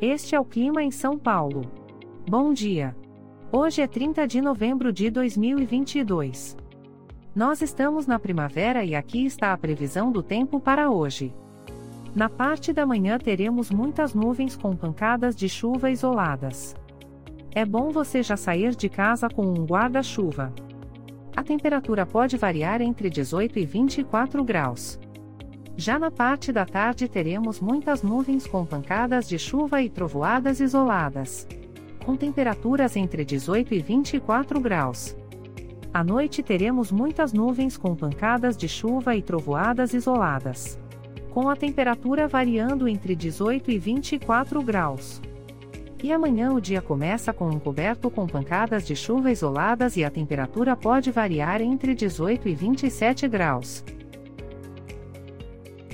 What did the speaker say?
Este é o clima em São Paulo. Bom dia. Hoje é 30 de novembro de 2022. Nós estamos na primavera e aqui está a previsão do tempo para hoje. Na parte da manhã teremos muitas nuvens com pancadas de chuva isoladas. É bom você já sair de casa com um guarda-chuva. A temperatura pode variar entre 18 e 24 graus. Já na parte da tarde teremos muitas nuvens com pancadas de chuva e trovoadas isoladas. Com temperaturas entre 18 e 24 graus. À noite teremos muitas nuvens com pancadas de chuva e trovoadas isoladas. Com a temperatura variando entre 18 e 24 graus. E amanhã o dia começa com um coberto com pancadas de chuva isoladas e a temperatura pode variar entre 18 e 27 graus.